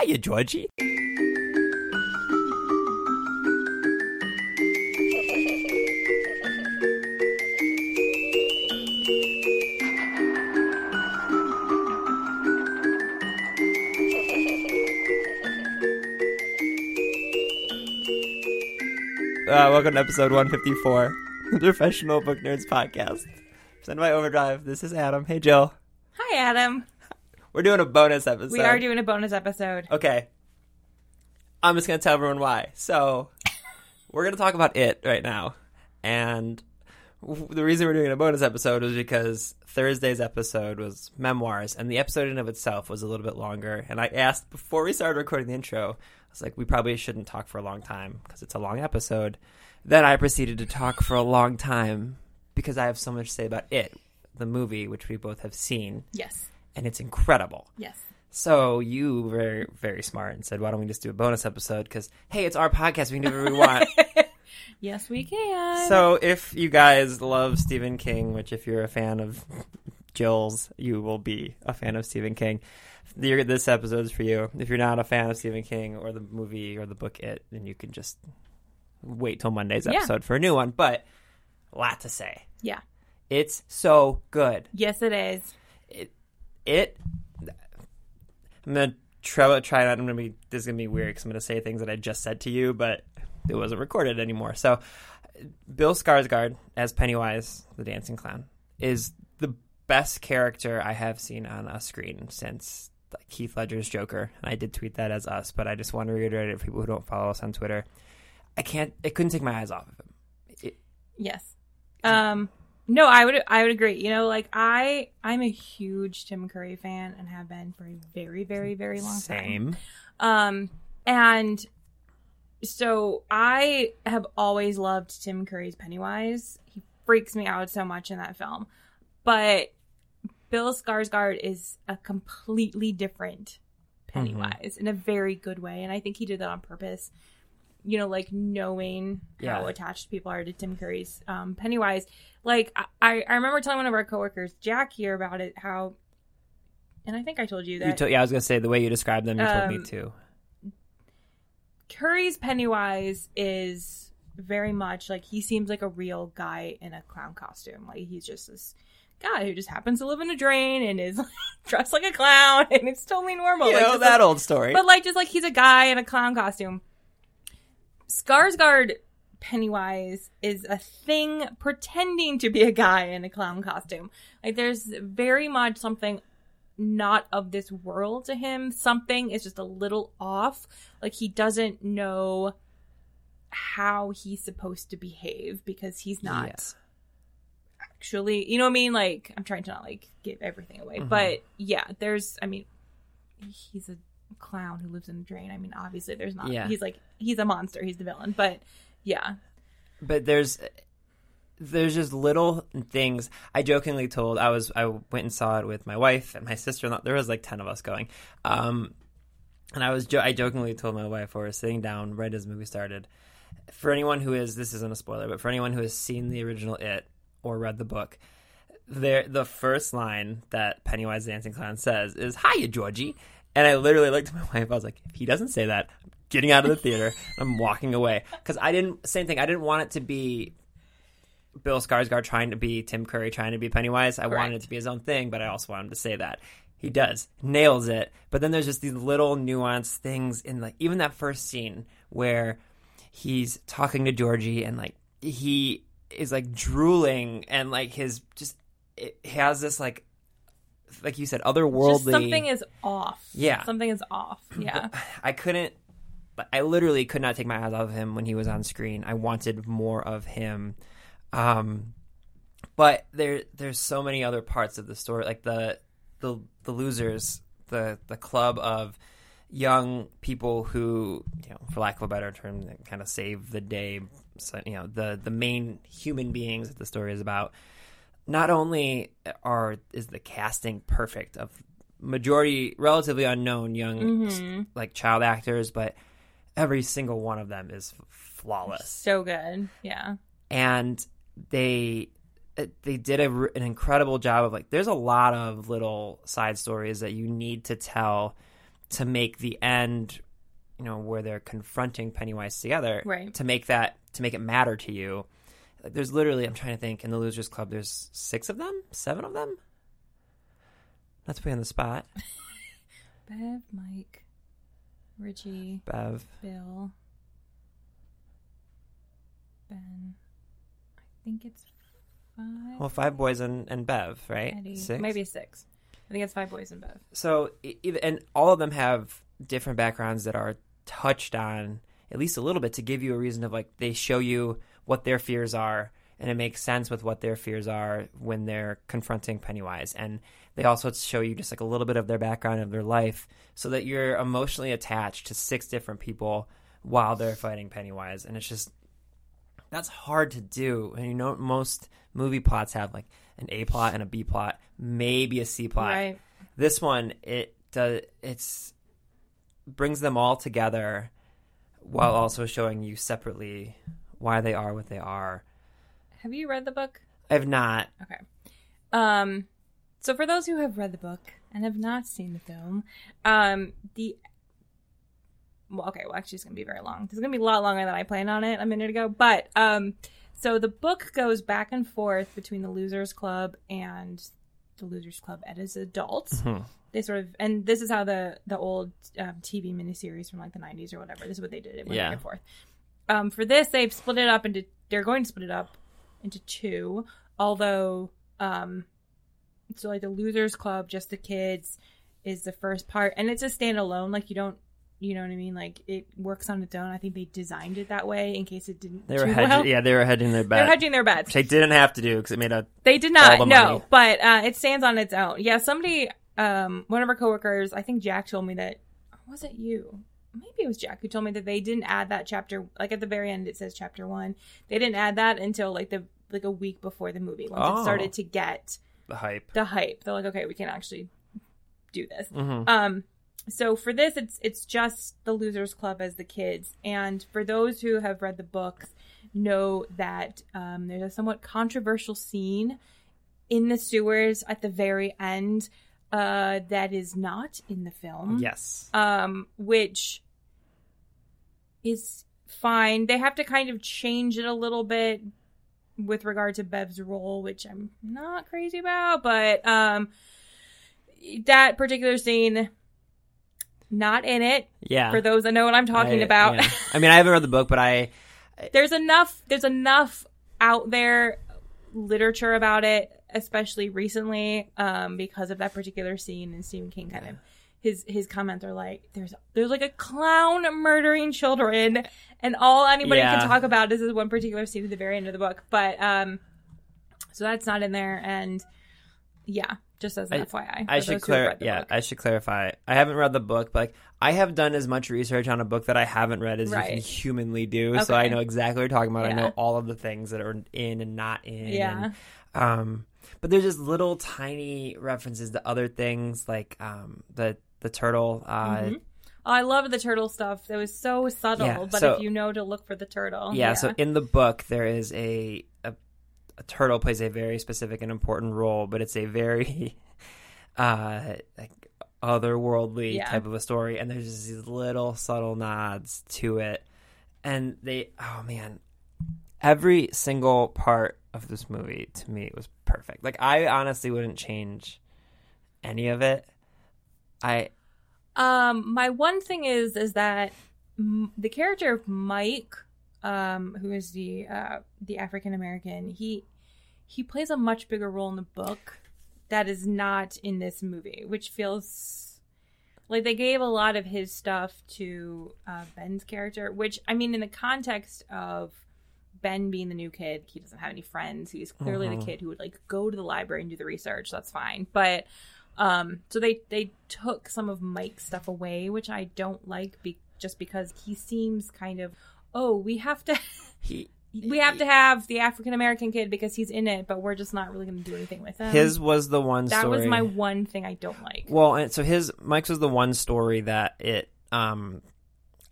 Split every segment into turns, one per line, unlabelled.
Hiya, Georgie. Uh, welcome to episode 154, the Professional Book Nerds Podcast. Send my overdrive. This is Adam. Hey, Jill.
Hi, Adam.
We're doing a bonus episode.
We are doing a bonus episode.
Okay. I'm just going to tell everyone why. So, we're going to talk about it right now. And the reason we're doing a bonus episode was because Thursday's episode was memoirs, and the episode in and of itself was a little bit longer. And I asked before we started recording the intro, I was like, we probably shouldn't talk for a long time because it's a long episode. Then I proceeded to talk for a long time because I have so much to say about it, the movie, which we both have seen,
Yes.
And it's incredible.
Yes.
So you were very, very smart and said, "Why don't we just do a bonus episode? Because hey, it's our podcast. We can do whatever we want."
Yes, we can.
so if you guys love Stephen King, which if you're a fan of Jill's, you will be a fan of Stephen King. This episode is for you. If you're not a fan of Stephen King or the movie or the book It, then you can just wait till Monday's
Yeah.
episode for a new one. But a lot to say.
yeah.
It's so good.
Yes, it is.
it i'm gonna try, try not i'm gonna be this is gonna be weird because i'm gonna say things that i just said to you but it wasn't recorded anymore so bill skarsgård as pennywise the dancing clown is the best character i have seen on a screen since heath ledger's joker and i did tweet that as us but i just want to reiterate it for people who don't follow us on twitter i can't i couldn't take my eyes off of him it,
Yes. Um. No, I would. I would agree. You know, like I, I'm a huge Tim Curry fan and have been for a very, very, very long time.
same
Um, and so I have always loved Tim Curry's Pennywise. He freaks me out so much in that film. But Bill Skarsgård is a completely different Pennywise in a very good way, and I think he did that on purpose. You know, like knowing how attached people are to Tim Curry's um, Pennywise. Like I, I remember telling one of our coworkers, Jack, here about it. How, and I think I told you that
you to- yeah i was gonna say the way you described them you told me
Um,
too
Curry's Pennywise is very much like he seems like a real guy in a clown costume. Like he's just this guy who just happens to live in a drain and is like, dressed like a clown, and it's totally normal.
you
like,
know that
like-
old story
but like just like he's a guy in a clown costume. Skarsgård Pennywise is a thing pretending to be a guy in a clown costume. Like there's very much something not of this world to him. Something is just a little off. Like he doesn't know how he's supposed to behave because he's not
Yeah.
actually you know what I mean? Like I'm trying to not like give everything away.
Mhm.
But yeah, there's I mean he's a clown who lives in a drain. I mean obviously there's not
Yeah.
he's like he's a monster, he's the villain. But yeah.
but there's there's just little things. I jokingly told i was i went and saw it with my wife and my sister there was like 10 of us going. Um and i was jo- i jokingly told my wife we were sitting down right as the movie started. For anyone who is this isn't a spoiler but for anyone who has seen the original it or read the book there the first line that pennywise the dancing clown says is hiya georgie. And i literally looked at my wife i was like if he doesn't say that I'm getting out of the theater and i'm walking away because i didn't same thing i didn't want it to be bill skarsgård trying to be tim curry trying to be pennywise i wanted it to be his own thing but i also wanted him to say that he does nails it but then there's just these little nuanced things in like even that first scene where he's talking to georgie and like he is like drooling and like his just it has this like like you said otherworldly
Just something is off.
Yeah.
Something is off. Yeah.
I couldn't but I literally could not take my eyes off of him when he was on screen. I wanted more of him. Um but there there's so many other parts of the story like the the the losers, the the club of young people who, you know, for lack of a better term, kind of save the day. So, you know, the the main human beings that the story is about. Not only are is the casting perfect of majority relatively unknown young
Mm-hmm.
like child actors, but every single one of them is flawless
So good. Yeah.
and they eh, they did a, an incredible job of like there's a lot of little side stories that you need to tell to make the end you know where they're confronting pennywise together
Right.
to make that to make it matter to you like there's literally i'm trying to think in the losers club there's six of them seven of them not to put on the spot
Bev, Mike, Richie,
bev
Bill, Ben. I think it's five.
well five boys and, and bev right
Eddie.
six
Maybe six. I think it's five boys and Bev.
so and all of them have different backgrounds that are touched on at least a little bit to give you a reason of like they show you what their fears are and it makes sense with what their fears are when they're confronting Pennywise. And they also show you just like a little bit of their background of their life so that you're emotionally attached to six different people while they're fighting Pennywise. And it's just that's hard to do. And you know most movie plots have like an A plot and a B plot maybe a C plot.
Right.
this one it does it's brings them all together while also showing you separately why they are what they are
Have you read the book?
i've not
Okay. Um, so for those who have read the book and have not seen the film, um, the well, okay, well, actually, it's gonna be very long. It's gonna be a lot longer than I planned on it a minute ago. But um, so the book goes back and forth between the Losers Club and the Losers Club as adults. They sort of, and this is how the the old um, TV miniseries from like the '90s or whatever. This is what they did. It went
Yeah.
back and forth. Um, for this, they've split it up into. They're going to split it up into two. Although, um, so like the Losers Club, just the kids, is the first part, and it's a standalone. Like you don't, you know what I mean? Like it works on its own. I think they designed it that way in case it didn't.
they were hedging
well.
yeah they were hedging their bet
They're hedging their bets.
which they didn't have to do because it made a
They did not.
the
No,
money.
but uh, it stands on its own. Yeah, somebody, um, one of our coworkers, I think Jack told me that. Was it you? Maybe it was Jack who told me that they didn't add that chapter. Like at the very end, it says chapter one. They didn't add that until like the like a week before the movie once
Oh.
it started to get
the hype
the hype. They're like, okay, we can actually do this.
Mhm.
Um, so for this, it's it's just the Losers Club as the kids, and for those who have read the books, know that um, there's a somewhat controversial scene in the sewers at the very end uh, that is not in the film.
yes
Um, which is fine. They have to kind of change it a little bit with regard to Bev's role, which I'm not crazy about, but um that particular scene not in it
yeah
for those that know what I'm talking
I-
about.
yeah. i mean i haven't read the book but i
there's enough there's enough out there literature about it especially recently um because of that particular scene and Stephen King kind of his his comments are like there's there's like a clown murdering children and all anybody
Yeah.
can talk about is this one particular scene at the very end of the book but um so that's not in there and yeah just as an
I-
FYI
I should clar- yeah,
book.
I should clarify. I haven't read the book, but like I have done as much research on a book that I haven't read as you can humanly do. So I know exactly what you're talking about. I know all of the things that are in and not in.
Yeah.
and, um, but there's just little tiny references to other things like um the the turtle. Uh,
Mhm. I love the turtle stuff. It was so subtle,
Yeah,
but
so-
if you know to look for the turtle,
yeah, So in the book there is a, a a turtle plays a very specific and important role, but it's a very uh like otherworldly
Yeah.
type of a story, and there's just these little subtle nods to it, and they oh man, every single part of this movie to me was perfect. Like I honestly wouldn't change any of it. I
Um, my one thing is is that m- the character of Mike, um, who is the uh, the African American, he he plays a much bigger role in the book that is not in this movie, which feels like they gave a lot of his stuff to uh, Ben's character. Which I mean, in the context of Ben being the new kid, he doesn't have any friends. He's clearly the kid who would like go to the library and do the research. That's fine, but Um, so they they took some of Mike's stuff away, which I don't like, be- just because he seems kind of oh we have to
He
we have to have the African American kid because he's in it, but we're just not really going to do anything with him.
his was the one
that
story.
was my one thing I don't like.
Well, and so his Mike's was the one story that it um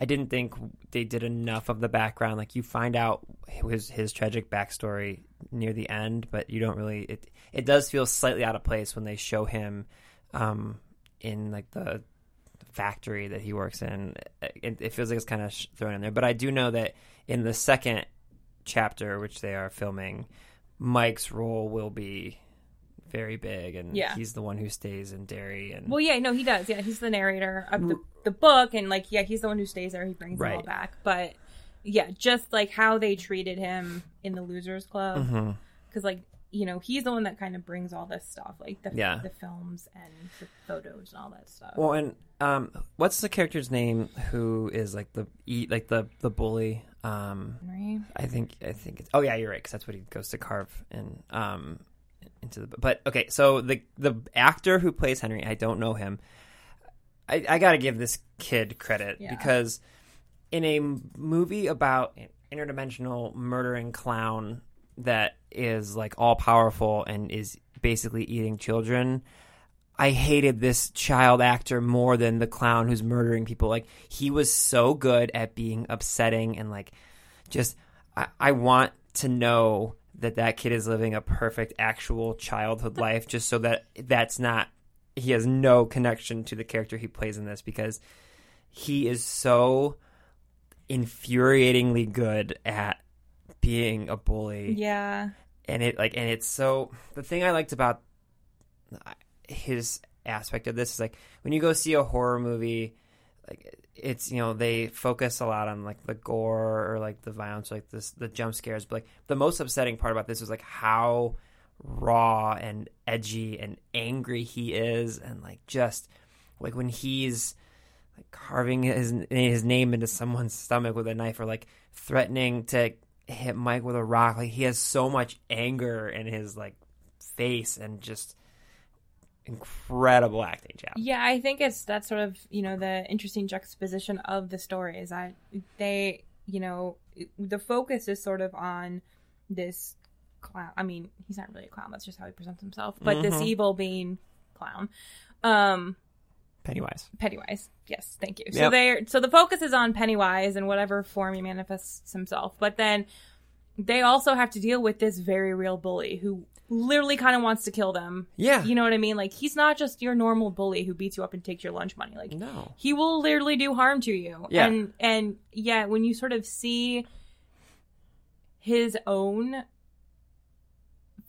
I didn't think they did enough of the background. Like you find out his his tragic backstory near the end, but you don't really it it does feel slightly out of place when they show him um in like the factory that he works in. It, it feels like it's kind of thrown in there, but I do know that in the second chapter which they are filming, Mike's role will be very big and
Yeah.
he's the one who stays in Derry and
Well, yeah, no, he does. Yeah, he's the narrator of the, the book, and like, yeah, he's the one who stays there. He brings them all back. But yeah, just like how they treated him in the Losers Club, because like you know he's the one that kind of brings all this stuff, like the
Yeah.
the films and the photos and all that stuff.
Well, and um, what's the character's name who is like the eat like the the bully? Um,
Henry?
I think I think it's oh yeah, you're right because that's what he goes to carve and um into the but okay, so the the actor who plays Henry, I don't know him. I, I got to give this kid credit
Yeah.
because in a movie about an interdimensional murdering clown that is like all powerful and is basically eating children. I hated this child actor more than the clown who's murdering people. Like he was so good at being upsetting and like just I, I want to know that that kid is living a perfect actual childhood life just so that that's not he has no connection to the character he plays in this because he is so infuriatingly good at being a bully.
Yeah,
and it like and it's so the thing i liked about his aspect of this is like when you go see a horror movie like it's you know they focus a lot on like the gore or like the violence like this the jump scares. But like the most upsetting part about this was like how raw and edgy and angry he is and like just like when he's like carving his his name into someone's stomach with a knife or like threatening to hit Mike with a rock. Like he has so much anger in his like face and just incredible acting job.
yeah. I think it's that's sort of you know the interesting juxtaposition of the story is that they you know the focus is sort of on this clown. I mean, he's not really a clown. That's just how he presents himself. But this
Mhm.
evil being clown. Um,
Pennywise.
Pennywise. Yes, thank you. So
Yep.
they so the focus is on Pennywise and whatever form he manifests himself. But then they also have to deal with this very real bully who literally kind of wants to kill them.
Yeah.
You know what I mean? Like he's not just your normal bully who beats you up and takes your lunch money. Like
No.
he will literally do harm to you.
Yeah.
And and yeah, when you sort of see his own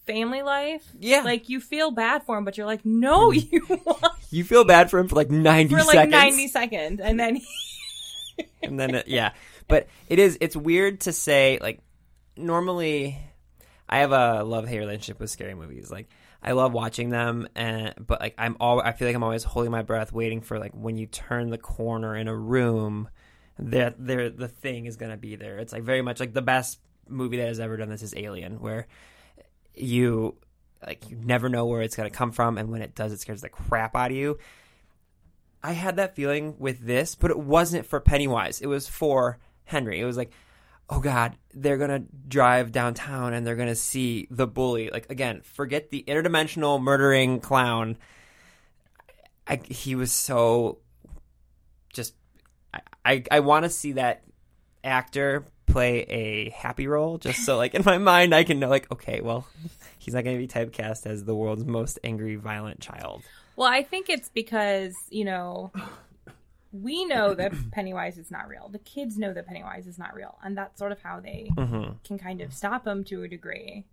family life,
Yeah.
like you feel bad for him, but you're like, no, mm. you want
You feel bad for him for like 90
for like
seconds.
90 seconds and then
and then it, yeah but it is it's weird to say like normally i have a love hate relationship with scary movies like i love watching them and but like i'm all i feel like i'm always holding my breath waiting for like when you turn the corner in a room that there the thing is gonna be there it's like very much like the best movie that has ever done this is alien where you like you never know where it's gonna come from and when it does it scares the crap out of you I had that feeling with this, but it wasn't for Pennywise. It was for Henry. It was like, oh God, they're gonna drive downtown and they're gonna see the bully. Like again, forget the interdimensional murdering clown. I, he was so just. I I, I want to see that actor play a happy role, just so like in my mind I can know like okay, well, he's not gonna be typecast as the world's most angry, violent child.
Well, I think it's because, you know, we know that Pennywise is not real. The kids know that Pennywise is not real. And that's sort of how they
Mm-hmm.
can kind of stop him to a degree.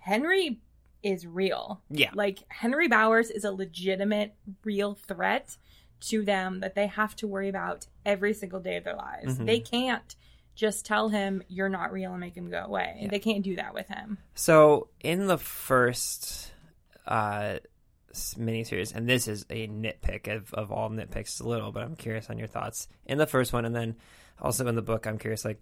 Henry is real.
Yeah.
Like, Henry Bowers is a legitimate, real threat to them that they have to worry about every single day of their lives.
Mhm.
They can't just tell him you're not real and make him go away.
Yeah.
They can't do that with him.
So in the first uh, miniseries, and this is a nitpick of, of all nitpicks, a little, but I'm curious on your thoughts in the first one, and then also in the book. I'm curious, like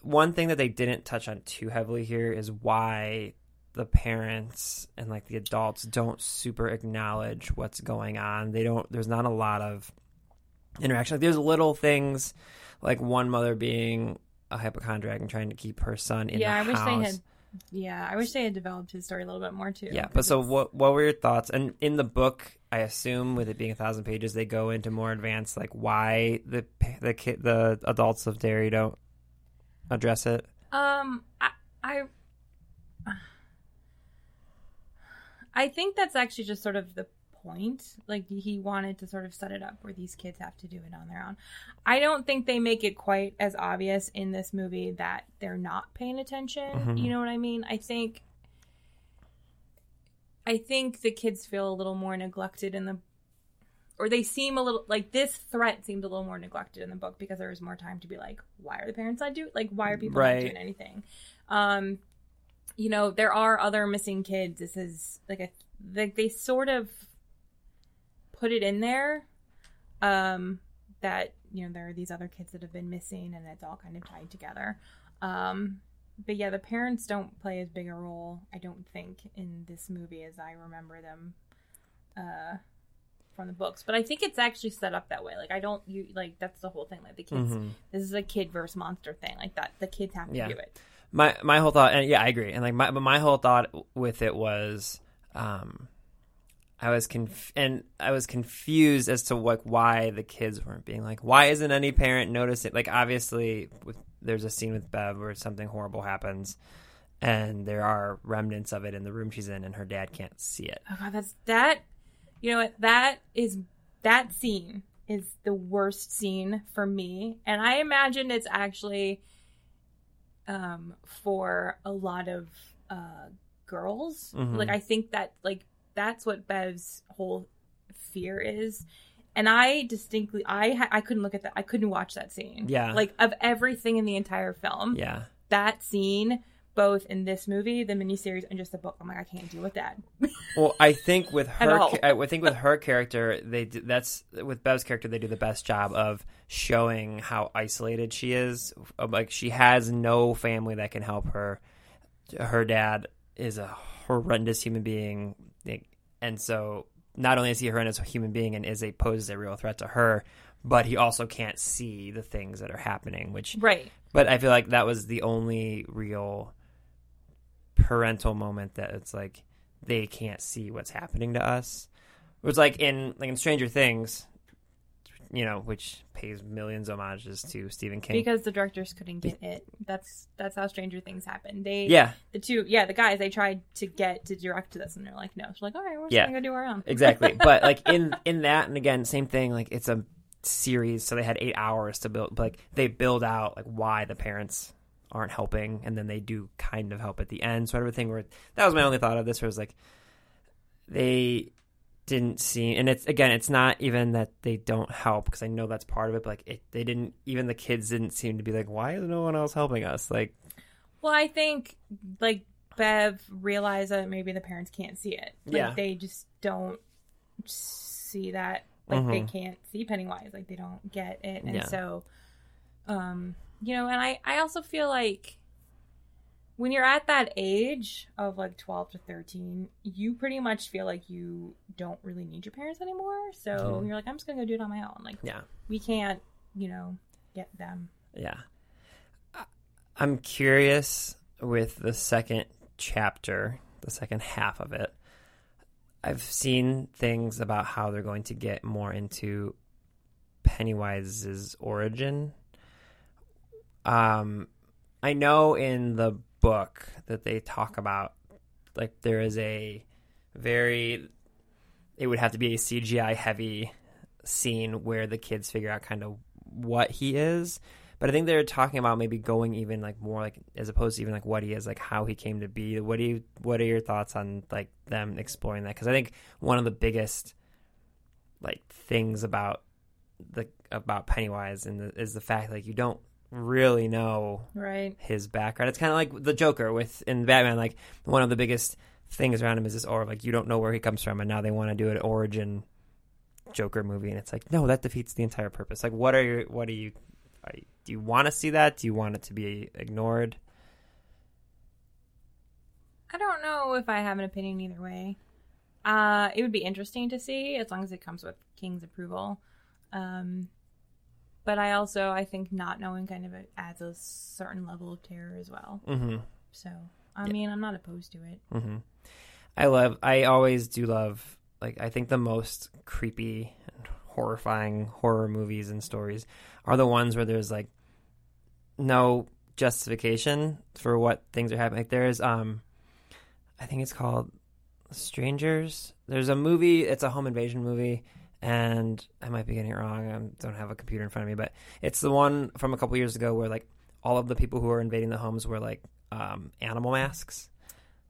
one thing that they didn't touch on too heavily here is why the parents and like the adults don't super acknowledge what's going on. They don't. There's not a lot of interaction. Like there's little things, like one mother being a hypochondriac and trying to keep her son in
yeah,
the
I wish they had. Yeah, I wish they had developed his story a little bit more too.
Yeah, but so what? What were your thoughts? And in the book, I assume with it being a thousand pages, they go into more advanced, like why the the kid, the adults of Derry don't address it.
Um, I, I, I think that's actually just sort of the point. Like he wanted to sort of set it up where these kids have to do it on their own. I don't think they make it quite as obvious in this movie that they're not paying attention.
Mhm.
You know what I mean? I think. I think the kids feel a little more neglected in the or they seem a little like this threat seemed a little more neglected in the book because there was more time to be like why are the parents not doing like why are people
Right.
not doing anything um you know there are other missing kids this is like a like they sort of put it in there um that you know there are these other kids that have been missing and it's all kind of tied together. Um but yeah the parents don't play as big a role i don't think in this movie as i remember them uh from the books. But i think it's actually set up that way. Like i don't you like that's the whole thing. Like the kids
Mhm.
this is a kid versus monster thing. Like that the kids have to
Yeah.
do it.
My my whole thought and yeah i agree. And like my but my whole thought with it was um i was conf- and i was confused as to like why the kids weren't being like why isn't any parent noticing like obviously with, there's a scene with bev where something horrible happens and there are remnants of it in the room she's in and her dad can't see it
Oh god, that's that. You know what? That is that scene is the worst scene for me, and I imagine it's actually um for a lot of uh girls.
Mhm.
Like I think that like that's what Bev's whole fear is. And I distinctly, I I couldn't look at that. I couldn't watch that scene.
Yeah.
like of everything in the entire film,
yeah
that scene, both in this movie, the miniseries, and just the book. I'm like, I can't deal with that.
Well, I think with her, I think with her character, they do, that's with Bev's character, they do the best job of showing how isolated she is. Like she has no family that can help her. Her dad is a horrendous human being, and so not only is he a horrendous human being and is a poses a real threat to her, but he also can't see the things that are happening, which
right.
but I feel like that was the only real parental moment that it's like they can't see what's happening to us. It was like in like in Stranger Things, you know, which pays millions of homages to Stephen King.
because the directors couldn't get it. That's that's how Stranger Things happened. They
yeah,
the two yeah the guys they tried to get to direct this and they're like no. She's like all right we're just
Yeah.
gonna go do our own.
exactly. but like in in that and again, same thing. Like it's a series, so they had eight hours to build. But like they build out like why the parents aren't helping, and then they do kind of help at the end. So everything where that was my only thought of this was like they didn't seem and it's again, it's not even that they don't help because I know that's part of it. But like it, they didn't even the kids didn't seem to be like, why is no one else helping us? Like
Well, I think like Bev realized that maybe the parents can't see it. Like,
Yeah.
they just don't see that. Like they
Mhm.
can't see Pennywise. Like they don't get it, and
Yeah.
so, um, you know, and I I also feel like when you're at that age of like 12 to 13 you pretty much feel like you don't really need your parents anymore so
Mhm.
you're like i'm just gonna go do it on my own like
yeah.
we can't you know get them
Yeah. I'm curious with the second chapter, the second half of it. I've seen things about how they're going to get more into Pennywise's origin. Um, I know in the book that they talk about, like, there is a very, it would have to be a CGI heavy scene where the kids figure out kind of what he is. But I think they're talking about maybe going even like more like as opposed to even like what he is, like how he came to be. What do you what are your thoughts on like them exploring that? Because I think one of the biggest like things about the about Pennywise and the, is the fact like you don't really know
right
his background. It's kind of like the Joker with in Batman. Like one of the biggest things around him is this, or like you don't know where he comes from, and now they want to do an origin Joker movie, and it's like no, that defeats the entire purpose. Like, what are your, what are you, are you do you want to see that? Do you want it to be ignored?
I don't know if I have an opinion either way. Uh, it would be interesting to see as long as it comes with King's approval. Um, but I also I think not knowing kind of adds a certain level of terror as well.
Mm-hmm.
So I mean, I'm not opposed to it.
Mm-hmm. I love. I always do love. Like I think the most creepy and horrifying horror movies and stories are the ones where there's like no justification for what things are happening. Like there's um, I think it's called Strangers. There's a movie. It's a home invasion movie, and I might be getting it wrong. I don't have a computer in front of me, but it's the one from a couple years ago where like all of the people who are invading the homes were like um, animal masks.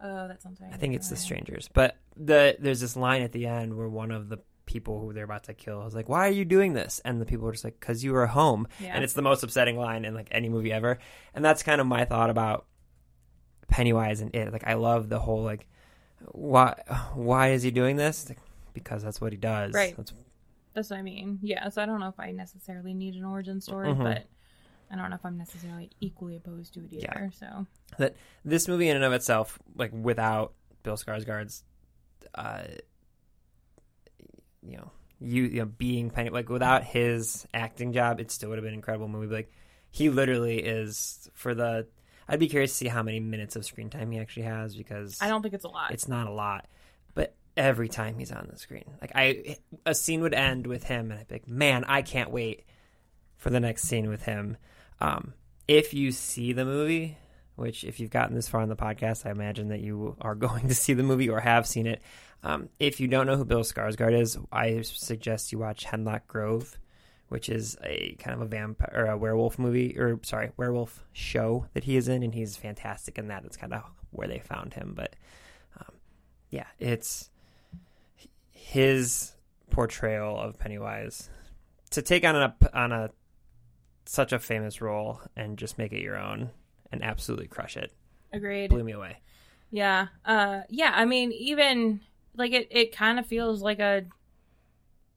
Oh, that sounds right.
I think it's the strangers, but the there's this line at the end where one of the people who they're about to kill is like, "Why are you doing this?" And the people are just like, "Cause you were home."
Yeah.
And it's the most upsetting line in like any movie ever. And that's kind of my thought about Pennywise and it. Like, I love the whole like, why why is he doing this? Like, because that's what he does.
Right.
That's,
That's what I mean. Yeah, so I don't know if I necessarily need an origin story,
Mhm.
but I don't know if I'm necessarily equally opposed to it either.
Yeah.
So
that this movie in and of itself, like without Bill Skarsgård's, uh, you know, you, you know, being Penny, like without his acting job, it still would have been an incredible movie. But, like he literally is for the. I'd be curious to see how many minutes of screen time he actually has because
I don't think it's a lot.
it's not a lot. Every time he's on the screen, like I, a scene would end with him, and I'd be like, man, I can't wait for the next scene with him. Um, if you see the movie, which if you've gotten this far in the podcast, I imagine that you are going to see the movie or have seen it. Um, if you don't know who Bill Skarsgård is, I suggest you watch Hemlock Grove, which is a kind of a vampire or a werewolf movie, or sorry, werewolf show that he is in, and he's fantastic in that. That's kind of where they found him. But um, yeah, it's his portrayal of Pennywise to take on a on a such a famous role and just make it your own and absolutely crush it
Agreed.
blew me away.
Yeah. Uh yeah, I mean even like it it kind of feels like a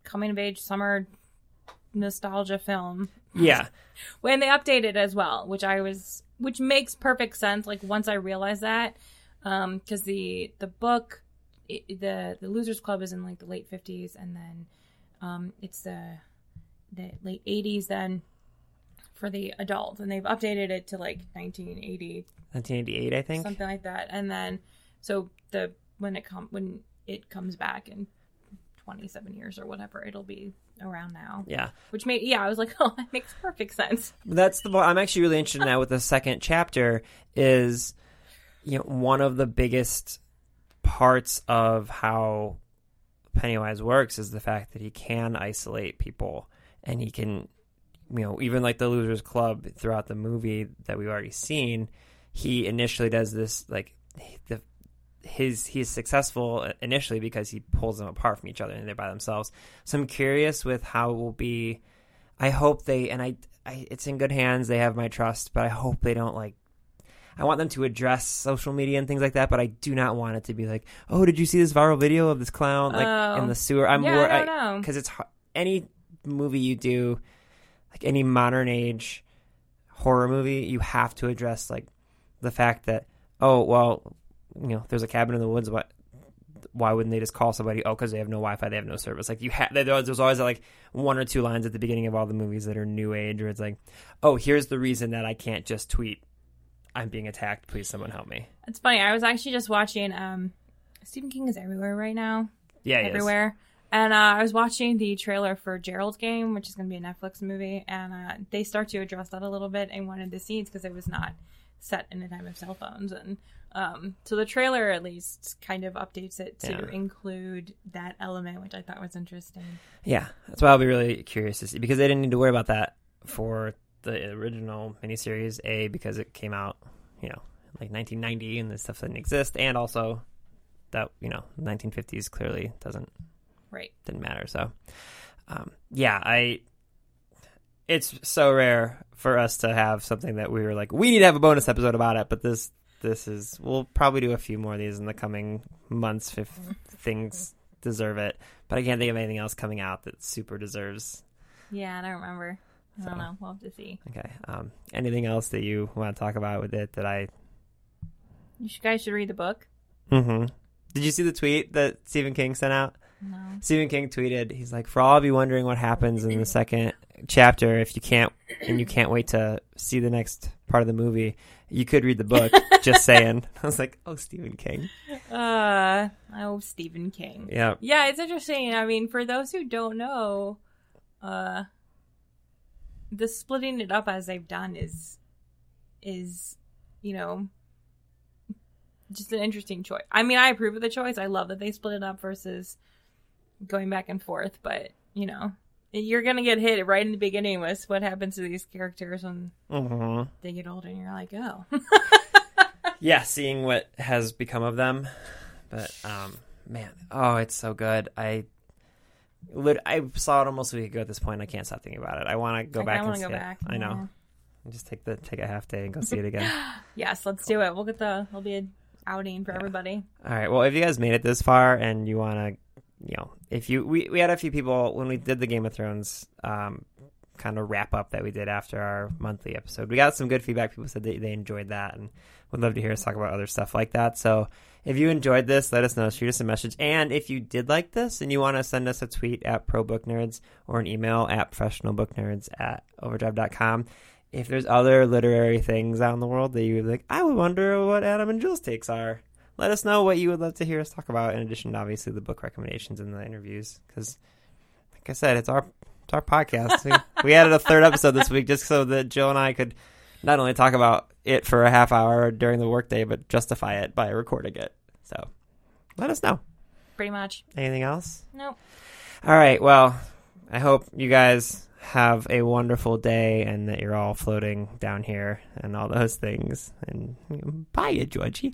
coming of age summer nostalgia film.
Yeah,
When they updated it as well, which I was which makes perfect sense like once I realized that um cuz the the book i the the Losers Club is in like the late 50s and then um it's the the late 80s then for the adult and they've updated it to like 1980
1988, I think.
something like that. And then so the when it com when it comes back in 27 years or whatever, it'll be around now.
Yeah,
Which made yeah, I was like, oh, that makes perfect sense.
that's the. I'm actually really interested in that. With the second chapter, is you know one of the biggest parts of how Pennywise works is the fact that he can isolate people and he can, you know, even like the Losers Club throughout the movie that we've already seen, he initially does this like the his he's successful initially because he pulls them apart from each other and they're by themselves. So I'm curious with how it will be. I hope they and I, I it's in good hands. They have my trust, but I hope they don't like I want them to address social media and things like that, but I do not want it to be like, "Oh, did you see this viral video of this clown like
Oh.
in the oh. sewer?" I'm
yeah,
more
I don't know.
because it's any movie you do, like any modern age horror movie, you have to address like the fact that oh well, you know, there's a cabin in the woods. What? Why wouldn't they just call somebody? Oh, because they have no Wi-Fi, they have no service. Like you have, there's there's always like one or two lines at the beginning of all the movies that are new age, where it's like, oh, here's the reason that I can't just tweet, I'm being attacked. Please, someone help me.
It's funny. I was actually just watching um Stephen King is everywhere right now.
Yeah, he is.
everywhere. And uh, I was watching the trailer for Gerald's Game, which is going to be a Netflix movie, and uh, they start to address that a little bit in one of the scenes because it was not set in a time of cell phones, and um, so the trailer at least kind of updates it to
Yeah.
include that element, which I thought was interesting.
Yeah, that's why I'll be really curious to see because they didn't need to worry about that for the original miniseries. A because it came out, you know, like 1990 and this stuff didn't exist, and also that you know 1950s clearly doesn't
Right.
didn't matter. So, um, yeah, I. It's so rare for us to have something that we were like, we need to have a bonus episode about it. But this, this is, we'll probably do a few more of these in the coming months if things deserve it. But I can't think of anything else coming out that super deserves.
Yeah, I don't remember. I don't know. We'll have to see.
Okay. Um, anything else that you want to talk about with it that I
You guys should read the book.
Mm-hmm. Did you see the tweet that Stephen King sent out?
No.
Stephen King tweeted, he's like, for all of you wondering what happens in the second chapter, if you can't and you can't wait to see the next part of the movie, you could read the book. just saying. I was like, oh, Stephen King.
Uh, oh, Stephen King.
Yeah.
Yeah, it's interesting. I mean, for those who don't know, uh, the splitting it up as they've done is, is, you know, just an interesting choice. I mean, I approve of the choice. I love that they split it up versus going back and forth, but you know, you're gonna get hit right in the beginning with what happens to these characters when
hmm
they get older, and you're like, oh,
Yeah, seeing what has become of them. But, um, man, oh, it's so good. I. I saw it almost a week ago at this point. I can't stop thinking about it. I want to go
Like,
back
I
and
wanna
see
go
it.
back,
I know.
yeah.
Just take the take a half day and go see it again.
yes, let's do it. We'll get the. It'll be an outing for everybody.
All right. Well, if you guys made it this far and you want to, you know, if you we, we had a few people when we did the Game of Thrones um, kind of wrap up that we did after our monthly episode. We got some good feedback. People said they, they enjoyed that and would love to hear us talk about other stuff like that. So if you enjoyed this, let us know. Shoot us a message. And if you did like this and you want to send us a tweet at ProBookNerds or an email at professionalbooknerds at overdrive.com. If there's other literary things out in the world that you would like, I would wonder what Adam and Jules' takes are let us know what you would love to hear us talk about in addition to obviously the book recommendations and the interviews because like i said it's our it's our podcast we, we added a third episode this week just so that jill and i could not only talk about it for a half hour during the workday but justify it by recording it. So let us know.
Pretty much.
anything else?
Nope.
all right well i hope you guys have a wonderful day and that you're all floating down here and all those things. And bye you georgie